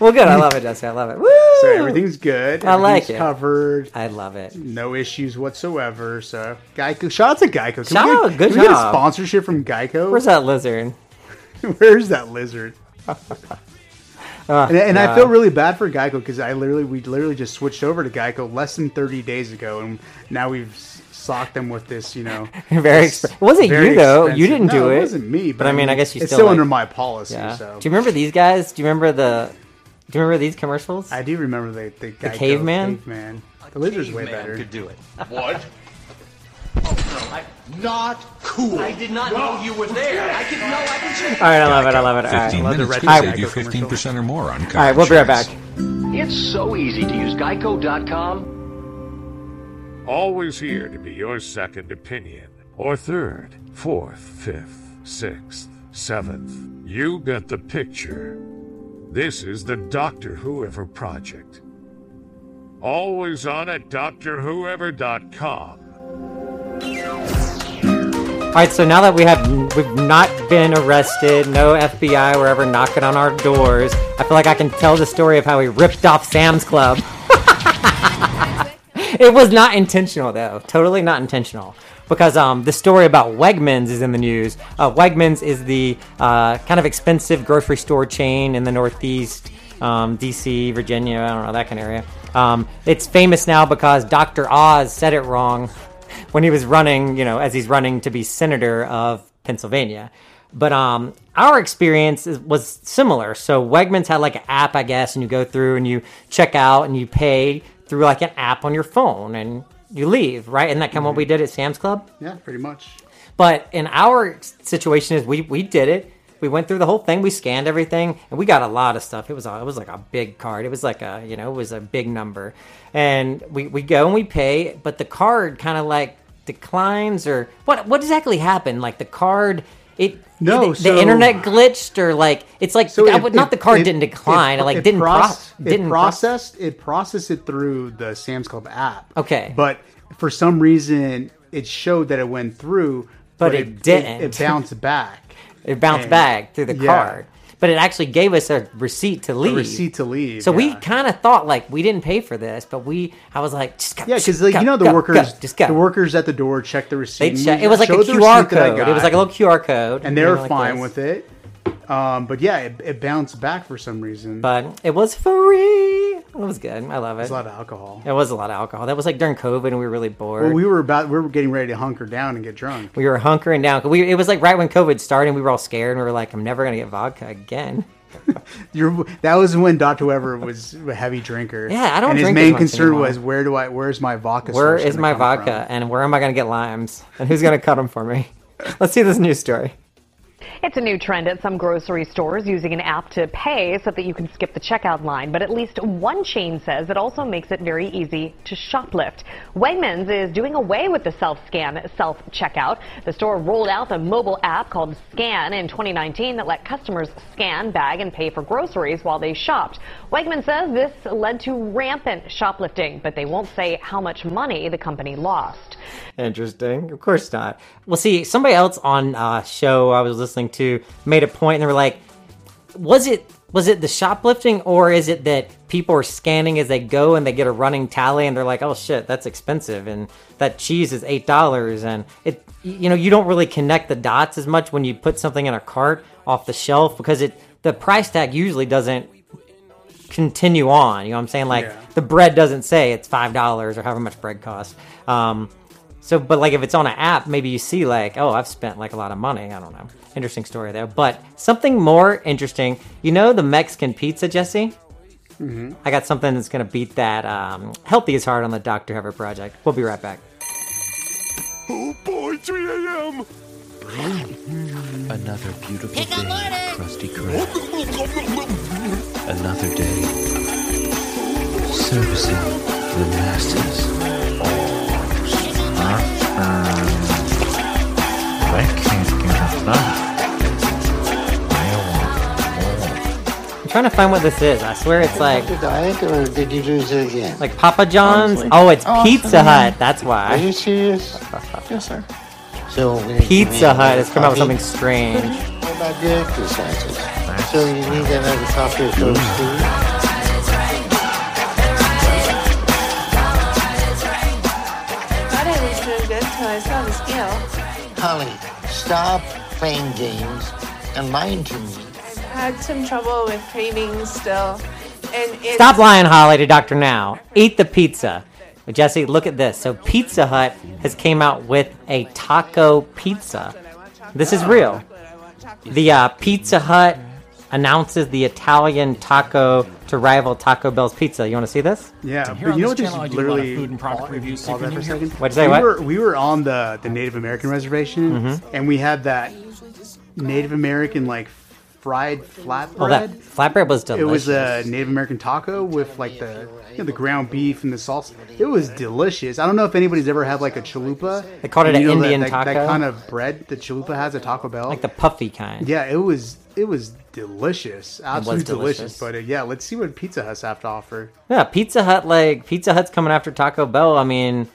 Speaker 6: Well, good. I love it, Jesse. I love it. Woo!
Speaker 7: So everything's good.
Speaker 6: I like
Speaker 7: Everything's
Speaker 6: it.
Speaker 7: Covered.
Speaker 6: I love it.
Speaker 7: No issues whatsoever. So Geico. Shout out to Geico. Can
Speaker 6: Shout
Speaker 7: we get,
Speaker 6: out. Good
Speaker 7: can we get a
Speaker 6: job.
Speaker 7: sponsorship from Geico?
Speaker 6: Where's that lizard?
Speaker 7: Where's that lizard?
Speaker 6: Ah,
Speaker 7: and and I feel really bad for Geico because I literally we literally just switched over to Geico less than 30 days ago, and now we've s- socked them with this, you know,
Speaker 6: Very
Speaker 7: this
Speaker 6: exp- It wasn't
Speaker 7: very
Speaker 6: you though. You didn't do it.
Speaker 7: It wasn't me,
Speaker 6: But I mean, I guess you
Speaker 7: it's
Speaker 6: still
Speaker 7: still
Speaker 6: like-
Speaker 7: under my policy.
Speaker 6: Yeah.
Speaker 7: So
Speaker 6: Do you remember these guys? Do you remember the? Do you remember these commercials?
Speaker 7: I do remember the the,
Speaker 6: The
Speaker 7: Geico
Speaker 6: caveman?
Speaker 7: caveman. The lizard's way better.
Speaker 34: could do it. What? Oh, I, Not cool. I did not know you were there. I can no, I can
Speaker 6: All right, I love it. I love it. All right.
Speaker 35: 15
Speaker 6: Love
Speaker 35: minutes
Speaker 6: red-
Speaker 35: could save you 15% or more on
Speaker 6: All
Speaker 35: car
Speaker 6: right, we'll be right back.
Speaker 34: It's so easy to use geico.com.
Speaker 9: Always here to be your second opinion. Or third, fourth, fifth, sixth, seventh. You get the picture. This is the Doctor Whoever Project. Always on at drwhoever.com.
Speaker 6: All right, so now that we have we've not been arrested, no FBI were ever knocking on our doors. I feel like I can tell the story of how we ripped off Sam's Club. It was not intentional though, totally not intentional. Because um, the story about Wegmans is in the news. Uh, Wegmans is the uh, kind of expensive grocery store chain in the Northeast, um, DC, Virginia, I don't know, that kind of area. Um, it's famous now because Dr. Oz said it wrong when he was running, you know, as he's running to be senator of Pennsylvania. But um, our experience is, was similar. So Wegmans had like an app, I guess, and you go through and you check out and you pay through like an app on your phone and you leave, right? Isn't that kind of what we mm-hmm. did at Sam's Club?
Speaker 7: Yeah, pretty much.
Speaker 6: But in our situation is we we did it. We went through the whole thing. We scanned everything, and we got a lot of stuff. It was a, it was like a big card. It was like a you know it was a big number, and we, we go and we pay, but the card kind of like declines or what what exactly happened? Like the card it
Speaker 7: No,
Speaker 6: the,
Speaker 7: so-
Speaker 6: the internet glitched or like it's like
Speaker 7: So it-
Speaker 6: not the card
Speaker 7: it-
Speaker 6: didn't decline. It, like didn't
Speaker 7: proc-
Speaker 6: pro- didn't
Speaker 7: it
Speaker 6: pro-
Speaker 7: processed it processed it through the Sam's Club app.
Speaker 6: Okay.
Speaker 7: but for some reason it showed that it went through,
Speaker 6: But it didn't.
Speaker 7: It, bounced back.
Speaker 6: It bounced
Speaker 7: And-
Speaker 6: back through the
Speaker 7: yeah.
Speaker 6: card. But it actually gave us a receipt to leave.
Speaker 7: receipt to leave,
Speaker 6: So we kind of thought like we didn't pay for this, but we I was like, just go,
Speaker 7: Yeah, because like you know the
Speaker 6: go,
Speaker 7: workers,
Speaker 6: go, just go.
Speaker 7: the workers at the door checked the receipt.
Speaker 6: They check- it was like a QR
Speaker 7: receipt that I
Speaker 6: code. It was like a little QR code,
Speaker 7: and they
Speaker 6: you
Speaker 7: were
Speaker 6: know, like
Speaker 7: fine
Speaker 6: this.
Speaker 7: with it. Um, but yeah, it, it bounced back for some reason.
Speaker 6: But it was free. It was good. I love it.
Speaker 7: There's a lot of alcohol.
Speaker 6: It was a lot of alcohol. That was like during COVID, and we were really bored.
Speaker 7: Well, we were about we were getting ready to hunker down and get drunk.
Speaker 6: We were hunkering down. We, it was like right when COVID started, and we were all scared, and we were like, I'm never gonna get vodka again.
Speaker 7: You're, that was when Dr. Whoever was a heavy drinker.
Speaker 6: Yeah, I don't
Speaker 7: And his main concern
Speaker 6: anymore.
Speaker 7: was where do I where's my vodka?
Speaker 6: Where is my vodka,
Speaker 7: from?
Speaker 6: and where am I gonna get limes, and who's gonna cut them for me? Let's see this news story.
Speaker 35: It's a new trend at some grocery stores using an app to pay so that you can skip the checkout line. But at least one chain says it also makes it very easy to shoplift. Wegmans is doing away with the self-scan, self-checkout. The store rolled out a mobile app called Scan in 2019 that let customers scan, bag, and pay for groceries while they shopped. Wegmans says this led to rampant shoplifting, but they won't say how much money the company lost.
Speaker 6: Interesting. Of course not. Well, see, somebody else on a show I was listening to made a point, and they were like, "Was it was it the shoplifting, or is it that people are scanning as they go and they get a running tally, and they're like, oh shit, that's expensive, and that cheese is eight dollars, and it, you know, you don't really connect the dots as much when you put something in a cart off the shelf because it the price tag usually doesn't continue on. You know what I'm saying? Like
Speaker 7: Yeah.
Speaker 6: the bread doesn't say it's five dollars or however much bread costs. Um, so, but like if it's on an app, maybe you see like, oh, I've spent like a lot of money. I don't know. Interesting story there. But something more interesting. You know the Mexican pizza, Jesse?
Speaker 7: Mhm.
Speaker 6: I got something that's gonna beat that. Um, healthy is hard on the Dr. Whoever project. We'll be right back.
Speaker 2: Oh boy, 3 a.m.
Speaker 27: Another beautiful day, at Krusty Krab. Another day, servicing the masses.
Speaker 36: I can't get enough.
Speaker 6: I'm trying to find what this is. I swear it's like
Speaker 37: the diet, or did you lose it again?
Speaker 6: like Papa John's.
Speaker 37: Honestly.
Speaker 6: Oh, it's
Speaker 37: Oh,
Speaker 6: Pizza Hut. That's why.
Speaker 37: Are you serious?
Speaker 36: yes, sir.
Speaker 37: So we need to
Speaker 6: Pizza Hut has come out with something strange.
Speaker 37: What about your exercises? So you need another coffee of those Holly, stop playing games and lying to me.
Speaker 38: I've had some trouble with cravings still. And it's,
Speaker 6: Stop lying, Holly, to Doctor Now. Eat the pizza. But Jesse, look at this. So Pizza Hut has came out with a taco pizza. This is real. The uh, Pizza Hut announces the Italian taco to rival Taco Bell's pizza. You want to see this?
Speaker 7: Yeah,
Speaker 39: Here
Speaker 7: but
Speaker 39: on
Speaker 7: you know what this
Speaker 39: channel, I
Speaker 7: is
Speaker 39: do a lot of
Speaker 7: literally
Speaker 39: food and product reviews, so
Speaker 7: Pause that for a second.
Speaker 6: What'd you say,
Speaker 7: We
Speaker 6: what?
Speaker 7: were we were on the the Native American reservation,
Speaker 6: Mhm.
Speaker 7: and we had that Native American like fried flatbread.
Speaker 6: Oh, that flatbread was delicious.
Speaker 7: It was a. Native American taco with like the you know, the ground beef and the sauce. It was delicious. I don't know if anybody's ever had like a chalupa.
Speaker 6: They called it an
Speaker 7: know,
Speaker 6: Indian
Speaker 7: that, That
Speaker 6: taco?
Speaker 7: kind of bread that chalupa has at Taco Bell.
Speaker 6: like the puffy kind.
Speaker 7: Yeah, it was it was delicious, absolutely delicious.
Speaker 6: delicious.
Speaker 7: But uh, yeah, let's see what Pizza Hut's have to offer.
Speaker 6: Yeah, Pizza Hut, like Pizza Hut's coming after Taco Bell. I mean,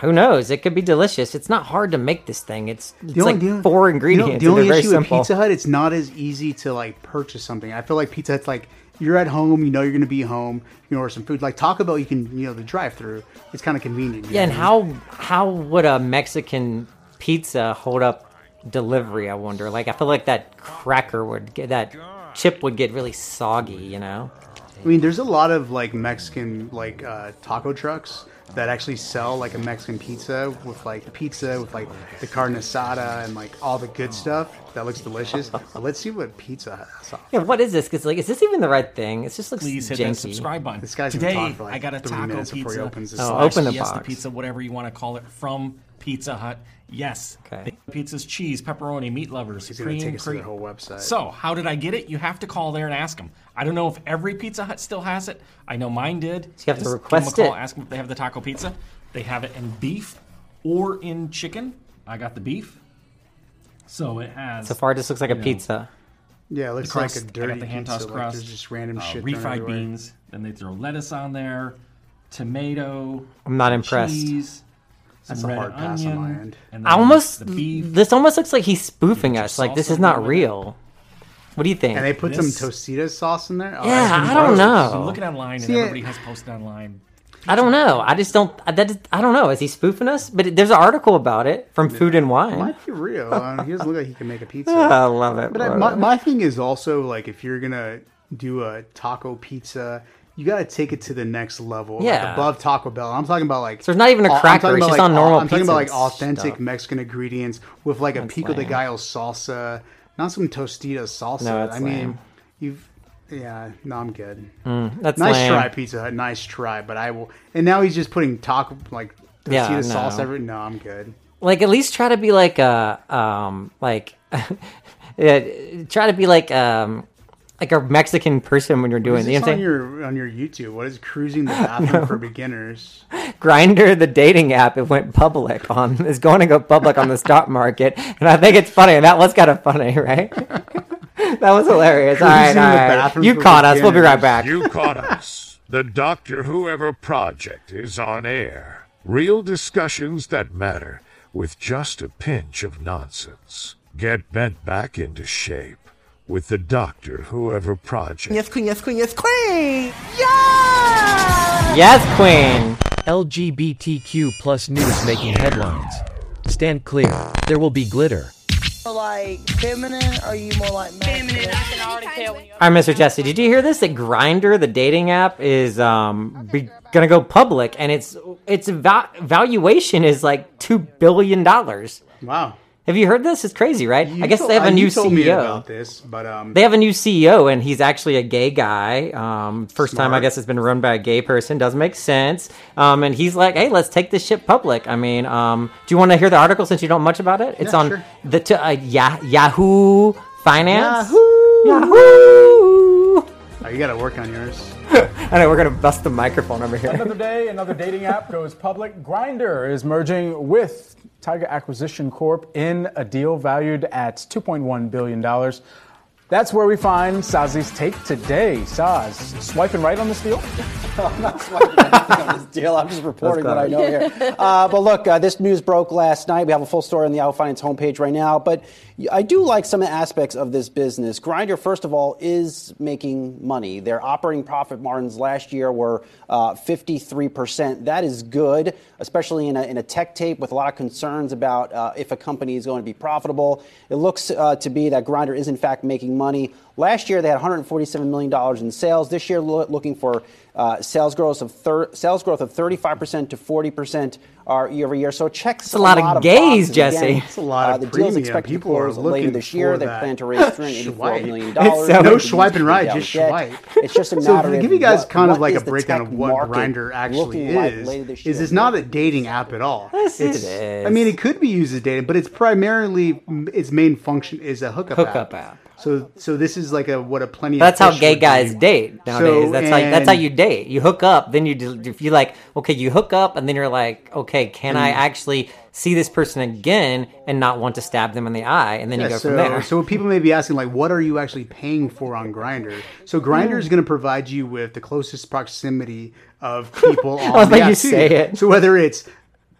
Speaker 6: who knows? It could be delicious. It's not hard to make this thing. It's it's
Speaker 7: only-
Speaker 6: like
Speaker 7: the only-
Speaker 6: four
Speaker 7: you know,
Speaker 6: ingredients.
Speaker 7: the only issue with. Pizza Hut, it's not as easy to like purchase something. I feel like Pizza Hut's like you're at home, you know you're going to be home, you order some food. Like Taco Bell, you can you know the drive through. It's kind of convenient.
Speaker 6: Yeah, and how how would a Mexican pizza hold up delivery? I wonder. Like, I feel like that cracker would get that chip would get really soggy. You know.
Speaker 7: I mean, there's a lot of like Mexican like uh, taco trucks that actually sell like a Mexican pizza with like the pizza with like the carne asada and like all the good stuff that looks delicious. But let's see what Pizza has.
Speaker 6: Yeah, what is this? Because like, is this even the right thing? It just looks
Speaker 39: Please hit
Speaker 6: janky.
Speaker 39: that subscribe button.
Speaker 7: This guy's been
Speaker 39: Today,
Speaker 7: talking for, like,
Speaker 39: I got a
Speaker 7: three
Speaker 39: taco
Speaker 7: minutes before he
Speaker 39: pizza.
Speaker 7: opens his
Speaker 6: Oh,
Speaker 39: slash
Speaker 6: open the
Speaker 39: Fiesta
Speaker 6: box.
Speaker 39: pizza, whatever you want to call it, from Pizza Hut. Yes. Okay. Pizza's cheese, pepperoni, meat lovers,
Speaker 7: He's gonna take us to
Speaker 39: cream.
Speaker 7: their whole website.
Speaker 39: So, how did I get it? You have to call there and ask them. I don't know if every Pizza Hut still has it. I know mine did.
Speaker 6: So you have to
Speaker 39: Just
Speaker 6: request
Speaker 39: give them a call,
Speaker 6: it.
Speaker 39: Ask them if they have the taco pizza. They have it in beef or in chicken. I got the beef. So it has.
Speaker 6: So far, it just looks like a
Speaker 39: know,
Speaker 6: pizza.
Speaker 7: Yeah, it
Speaker 39: the
Speaker 7: looks like
Speaker 39: crust.
Speaker 7: a
Speaker 39: I got
Speaker 7: dirty
Speaker 39: the hand
Speaker 7: pizza,
Speaker 39: tossed
Speaker 7: like
Speaker 39: crust.
Speaker 7: there's just random
Speaker 39: uh,
Speaker 7: shit thrown
Speaker 39: refried
Speaker 7: everywhere.
Speaker 39: beans. Then they throw lettuce on there, tomato.
Speaker 6: I'm not impressed.
Speaker 39: Cheese,
Speaker 7: That's
Speaker 39: some
Speaker 7: a hard pass on my end.
Speaker 39: and
Speaker 6: I almost
Speaker 39: the beef.
Speaker 6: this almost looks like he's spoofing us. Like this is not real. What do you think?
Speaker 7: And they put
Speaker 39: This-
Speaker 7: some Tostitos sauce in there. Oh,
Speaker 6: Yeah, I don't
Speaker 7: gross.
Speaker 6: know.
Speaker 39: I'm looking online, and
Speaker 7: See, it-
Speaker 39: everybody has posted online.
Speaker 6: I don't know. I just don't. That is, I don't know. Is he spoofing us? But there's an article about it from Food and Wine.
Speaker 7: Might be real. Uh, he doesn't look like he can make a pizza.
Speaker 6: I love it.
Speaker 7: But I, my, my thing is also like if you're gonna do a taco pizza, you got to take it to the next level. like,
Speaker 6: Yeah.
Speaker 7: above Taco Bell. I'm talking about like
Speaker 6: So there's not even a cracker, it's just on normal
Speaker 7: I'm talking about like authentic
Speaker 6: stuff.
Speaker 7: Mexican ingredients with like a
Speaker 6: That's
Speaker 7: pico de gallo salsa, not some Tostitos salsa.
Speaker 6: No,
Speaker 7: I mean, you've. Yeah, no, I'm good.
Speaker 6: Mm, that's
Speaker 7: nice
Speaker 6: lame.
Speaker 7: try, Pizza Hut. Nice try, but I will. And now he's just putting taco like Tostito
Speaker 6: Yeah,
Speaker 7: sauce
Speaker 6: no.
Speaker 7: every. No, I'm good.
Speaker 6: like at least try to be like a um like yeah, try to be like um like a Mexican person when you're doing.
Speaker 7: is
Speaker 6: it. You
Speaker 7: this
Speaker 6: know what
Speaker 7: on
Speaker 6: saying?
Speaker 7: your on your YouTube? What is cruising the bathroom for beginners?
Speaker 6: Grindr, the dating app, it went public on is going to go public on the stock market, and I think it's funny. And that was kind of funny, right? that was hilarious. All right,
Speaker 7: Cruising
Speaker 6: all
Speaker 7: the
Speaker 6: right.
Speaker 7: bathroom
Speaker 6: You
Speaker 7: for
Speaker 6: caught us. We'll be right back.
Speaker 9: You caught us. The Doctor Whoever Project is on air. Real discussions that matter with just a pinch of nonsense. Get bent back into shape with the Doctor Whoever Project.
Speaker 34: Yes, queen, yes, queen, yes, queen!
Speaker 6: Yes, Yes, Queen.
Speaker 27: LGBTQ plus news making headlines. Stand clear. There will be glitter.
Speaker 28: More like feminine, or are you more like feminine? I can already tell when you
Speaker 6: All right, Mr. Jesse, did you hear this? That Grindr, the dating app, is um be, gonna go public, and its its va- valuation is like two billion dollars.
Speaker 7: Wow.
Speaker 6: Have you heard this? It's crazy, right?
Speaker 7: You
Speaker 6: I guess
Speaker 7: told-
Speaker 6: they have a new
Speaker 7: you told
Speaker 6: CEO.
Speaker 7: me about this, but um,
Speaker 6: They have a new CEO, and he's actually a gay guy. Um, first time, I guess, it's been run by a gay person. Doesn't make sense. Um, and he's like, "Hey, let's take this shit public." I mean, um, do you want to hear the article since you don't much about it? It's
Speaker 7: Yeah,
Speaker 6: on
Speaker 7: sure.
Speaker 6: the t- uh, Yah- Yahoo Finance.
Speaker 7: Yahoo!
Speaker 6: Yahoo!
Speaker 7: oh, you got to work on yours.
Speaker 6: I know we're gonna bust the microphone over here.
Speaker 40: Another day, another dating app goes public. Grindr is merging with Tiga Acquisition Corp in a deal valued at $2.1 billion. That's where we find Sozzi's take today. Saz, swiping right on this deal?
Speaker 41: I'm not swiping anything on this deal. I'm just reporting what I know here. Uh, but look, uh, this news broke last night. We have a full story on the Yahoo Finance homepage right now. But I do like some aspects of this business. Grindr, first of all, is making money. Their operating profit margins last year were uh, 53%. That is good, especially in a, in a tech tape with a lot of concerns about uh, if a company is going to be profitable. It looks uh, to be that Grindr is, in fact, making money. Last year, they had $147 million in sales. This year, lo- looking for uh, sales growth of thir- sales growth of 35% to 40% are year over year. So checks
Speaker 6: It's a lot of
Speaker 41: of
Speaker 6: gays,
Speaker 41: boxes.
Speaker 6: Jesse.
Speaker 41: Again,
Speaker 6: It's a lot
Speaker 41: uh,
Speaker 6: of
Speaker 41: the deal is
Speaker 7: premium.
Speaker 41: expected
Speaker 7: People
Speaker 41: to
Speaker 7: are
Speaker 41: close later
Speaker 7: looking
Speaker 41: this year.
Speaker 7: for
Speaker 41: They
Speaker 7: that
Speaker 41: plan to raise $384
Speaker 7: swipe.
Speaker 41: million.
Speaker 7: It's so- No
Speaker 41: can
Speaker 7: swiping
Speaker 41: use
Speaker 7: right,
Speaker 41: down
Speaker 7: just swipe.
Speaker 41: It's just a
Speaker 7: So
Speaker 41: matter
Speaker 7: to
Speaker 41: of
Speaker 7: give you guys
Speaker 41: what-
Speaker 7: kind of like a breakdown of what Grindr actually
Speaker 41: looking like
Speaker 7: is, is it's not a dating app at all.
Speaker 6: Yes, it
Speaker 7: it's. I mean, it could be used as dating, but it's primarily its main function is a hookup,
Speaker 6: Hookup app.
Speaker 7: So so this is like a what a plenty.
Speaker 6: That's how gay guys
Speaker 7: be.
Speaker 6: date nowadays.
Speaker 7: So,
Speaker 6: that's how that's how you date. You hook up, then you do- if you like okay, you hook up, and then you're like, okay, can I
Speaker 7: Mm.
Speaker 6: actually see this person again and not want to stab them in the eye, and then you go
Speaker 7: so,
Speaker 6: from there.
Speaker 7: So people may be asking, like, what are you actually paying for on Grindr? So Grindr is going to provide you with the closest proximity of people on the
Speaker 6: like, you say it.
Speaker 7: So whether it's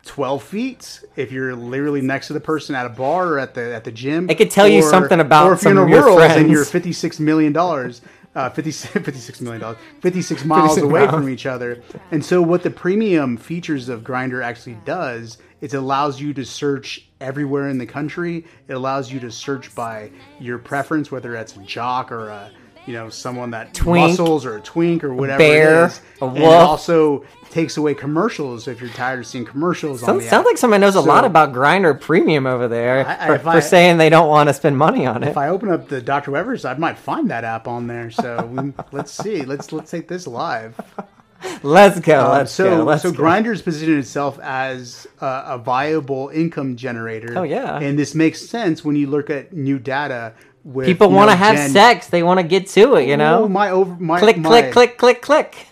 Speaker 7: 12 feet, if you're literally next to the person at a bar or at the at the gym,
Speaker 6: It could tell you something about
Speaker 7: or if you're in
Speaker 6: some of your
Speaker 7: rural and you're 56 million dollars. Uh, 50, 56 million dollars, 56 miles
Speaker 6: 56
Speaker 7: away
Speaker 6: miles.
Speaker 7: from each other. And so, what the premium features of Grindr actually does is it allows you to search everywhere in the country. It allows you to search by your preference, whether that's a jock or a you know someone that
Speaker 6: Twink,
Speaker 7: muscles or a twink or whatever
Speaker 6: bear,
Speaker 7: it is.
Speaker 6: a
Speaker 7: And it
Speaker 6: wolf.
Speaker 7: also takes away commercials if you're tired of seeing commercials. on
Speaker 6: Some,
Speaker 7: the
Speaker 6: sounds
Speaker 7: app.
Speaker 6: like someone knows a lot about Grindr Premium over there
Speaker 7: I- I-
Speaker 6: for,
Speaker 7: if
Speaker 6: for
Speaker 7: I-
Speaker 6: saying they don't want to spend money on it.
Speaker 7: If I open up the Dr. Whoever's, I might find that app on there. So let's see. Let's let's take this live.
Speaker 6: Let's go.
Speaker 7: Um,
Speaker 6: let's
Speaker 7: so
Speaker 6: go. Let's
Speaker 7: so
Speaker 6: go.
Speaker 7: Grindr's positioned itself as a, a viable income generator.
Speaker 6: Oh, yeah.
Speaker 7: and this makes sense when you look at new data. With
Speaker 6: People want to have
Speaker 7: Gen-
Speaker 6: sex. They want to get to it. You know.
Speaker 7: Oh, my over my
Speaker 6: click,
Speaker 7: my-
Speaker 6: click, click, click, click.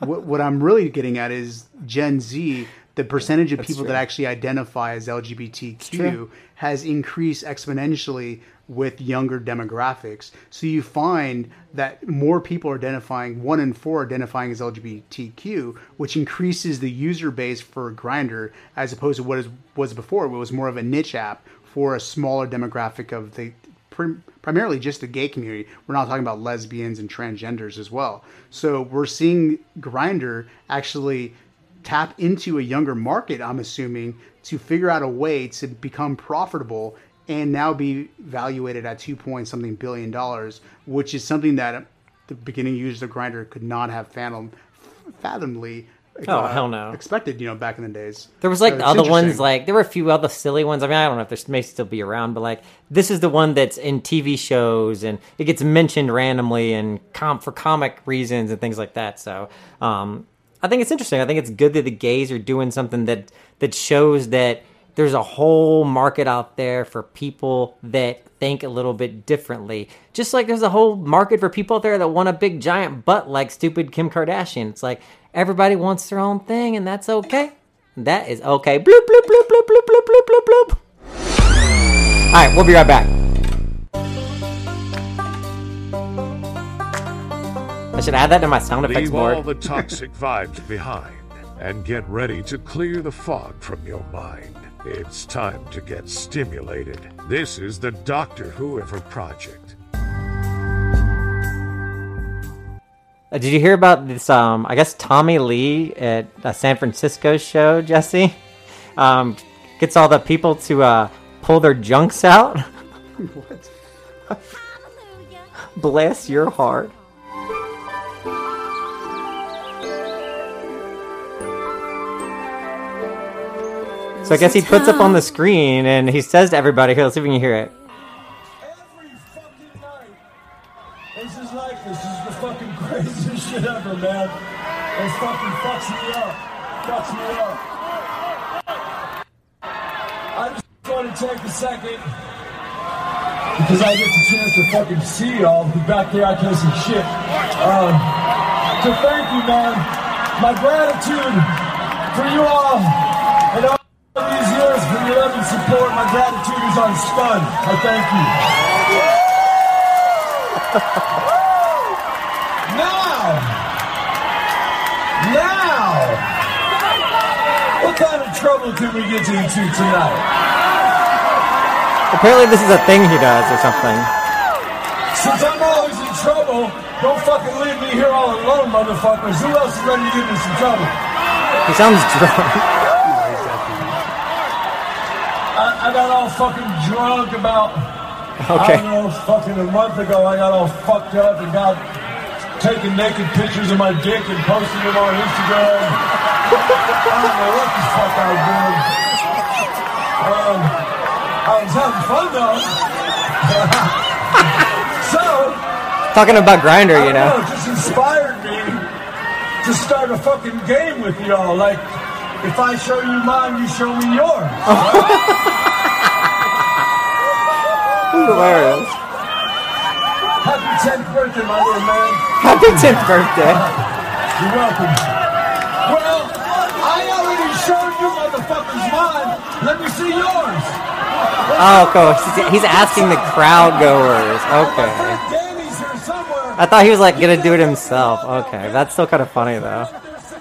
Speaker 7: what, what I'm really getting at is Gen Z. The percentage of
Speaker 6: That's
Speaker 7: people
Speaker 6: true.
Speaker 7: that actually identify as LGBTQ has increased exponentially with younger demographics. So you find that more people are identifying, one in four identifying as LGBTQ, which increases the user base for Grindr as opposed to what is, was before. It was more of a niche app for a smaller demographic of the prim- primarily just the gay community. We're not talking about lesbians and transgenders as well. So we're seeing Grindr actually tap into a younger market. I'm assuming to figure out a way to become profitable and now be valuated at two point something billion dollars, which is something that the beginning users of Grindr could not have fathom, fathomly.
Speaker 6: Oh, hell no.
Speaker 7: Expected, you know, back in the days.
Speaker 6: There was like
Speaker 7: So
Speaker 6: the other ones, like there were a few other silly ones. I mean, I don't know if there may still be around, but like this is the one that's in TV shows and it gets mentioned randomly and com- for comic reasons and things like that. So um, I think it's interesting. I think it's good that the gays are doing something that that shows that there's a whole market out there for people that think a little bit differently. Just like there's a whole market for people out there that want a big giant butt like stupid Kim Kardashian. It's like everybody wants their own thing and that's okay. That is okay. Bloop bloop bloop bloop bloop bloop bloop bloop bloop. All right, we'll be right back. I should add that to my sound effects
Speaker 9: Leave
Speaker 6: board.
Speaker 9: all the toxic vibes behind and get ready to clear the fog from your mind. It's time to get stimulated. This is the Doctor Whoever Project.
Speaker 6: Uh, did you hear about this? Um, I guess Tommy Lee at a San Francisco show, Jesse, um, gets all the people to uh, pull their junks out.
Speaker 7: what?
Speaker 6: Bless your heart. So I guess he puts up on the screen and he says to everybody, "Here, let's see if we can hear it." Every fucking night.
Speaker 2: This is like this is the fucking craziest shit ever, man. It fucking fucks me up. Fucks me up. I just want to take a second because I get the chance to fucking see y'all. Back there I can't see shit. Um, so thank you, man. My gratitude for you all support. My gratitude is on stun. I thank you. Now! Now! What kind of trouble can we get into tonight?
Speaker 6: Apparently, this is a thing he does or something.
Speaker 2: Since I'm always in trouble, don't fucking leave me here all alone, motherfuckers. Who else is ready to get into some trouble?
Speaker 6: He sounds drunk.
Speaker 2: I, got all fucking drunk about,
Speaker 6: Okay.
Speaker 2: I don't know, fucking a month ago. I got all fucked up and got taking naked pictures of my dick and posting them on Instagram. I don't know what the fuck I was doing. Um, I was having fun though. so,
Speaker 6: Talking about
Speaker 2: Grindr,
Speaker 6: you know.
Speaker 2: it just inspired me to start a fucking game with y'all. Like, if I show you mine, you show me yours.
Speaker 6: Hilarious.
Speaker 2: Happy 10th birthday, my little man.
Speaker 6: Happy 10th birthday.
Speaker 2: You're welcome. Well, I already showed you motherfuckers mine. Let me see yours.
Speaker 6: Oh, cool. He's- He's asking the crowd goers. Okay.
Speaker 2: Danny's here somewhere.
Speaker 6: I thought he was like gonna do it himself. Okay, that's still kind of funny though.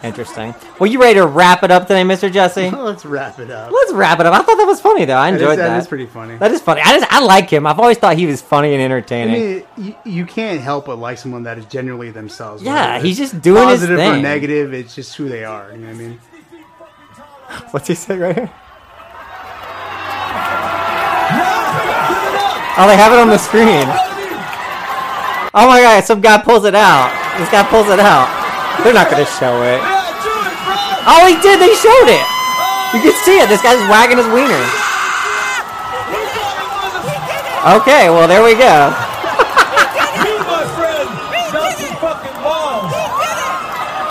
Speaker 6: Interesting. Well, you ready to wrap it up today, Mr. Jesse?
Speaker 7: Let's wrap it up.
Speaker 6: Let's wrap it up. I thought that was funny though. I
Speaker 7: That is-
Speaker 6: enjoyed that.
Speaker 7: that is pretty funny.
Speaker 6: That is funny. I just I like him. I've always thought he was funny and
Speaker 7: I
Speaker 6: entertaining.
Speaker 7: mean, you, you can't help but like someone that is genuinely themselves.
Speaker 6: Yeah, he's just doing his
Speaker 7: positive or negative. It's just who they are. You know what I mean?
Speaker 6: What's he say right here? Oh, they have it on the screen. Oh my god, some guy pulls it out. This guy pulls it out. They're not gonna show it. Oh, he did. They showed it. You can see it. This guy's wagging his wiener. Okay, well there we go.
Speaker 2: You, my friend, got some fucking balls.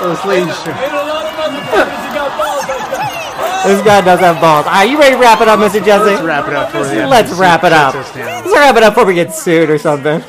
Speaker 7: Those ladies.
Speaker 2: Ain't a lot of motherfuckers who got balls like that.
Speaker 6: This guy does have balls. All right, you ready to wrap it up, Mr. Jesse?
Speaker 7: Let's wrap it up for the
Speaker 6: Let's wrap it up.
Speaker 7: shuts us down.
Speaker 6: Let's wrap it up before we get sued or something.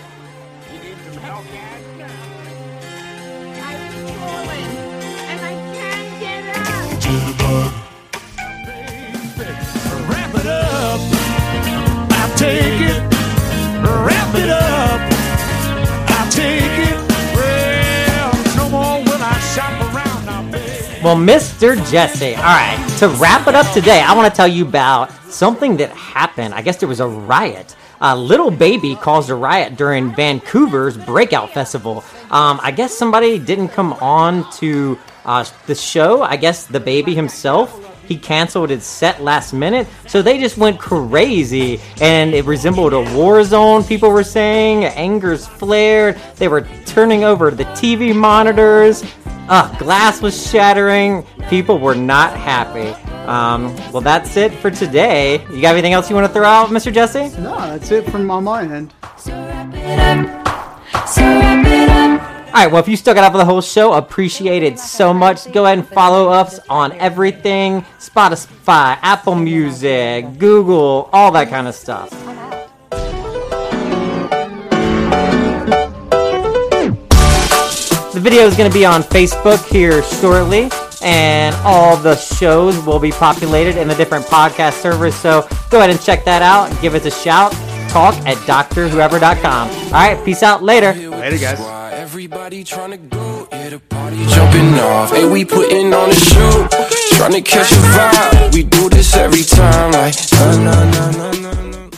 Speaker 9: Well,
Speaker 6: Mr. Jesse, all right, to wrap it up today, I want to tell you about something that happened. I guess there was a riot. A Lil Baby caused a riot during Vancouver's Breakout Festival. Um, I guess somebody didn't come on to uh, the show. I guess the baby himself. He canceled his set last minute, so they just went crazy, and it resembled a war zone. People were saying angers flared. They were turning over the TV monitors. Uh, glass was shattering. People were not happy. Um, well, that's it for today. You got anything else you want to throw out, Mr. Jesse?
Speaker 7: No, that's it from on my end.
Speaker 6: All right, well, if you stuck it out for the whole show, appreciate it so much. Go ahead and follow us on everything Spotify, Apple Music, Google, all that kind of stuff. The video is going to be on Facebook here shortly, and all the shows will be populated in the different podcast servers. So go ahead and check that out. Give us a shout. Talk at drwhoever.com. All right, peace out. Later.
Speaker 7: Later, guys.
Speaker 42: Everybody trying to go, yeah, the party jumping off. Hey, we putting on a show, trying to catch a vibe. We do this every time, like, na na na na na.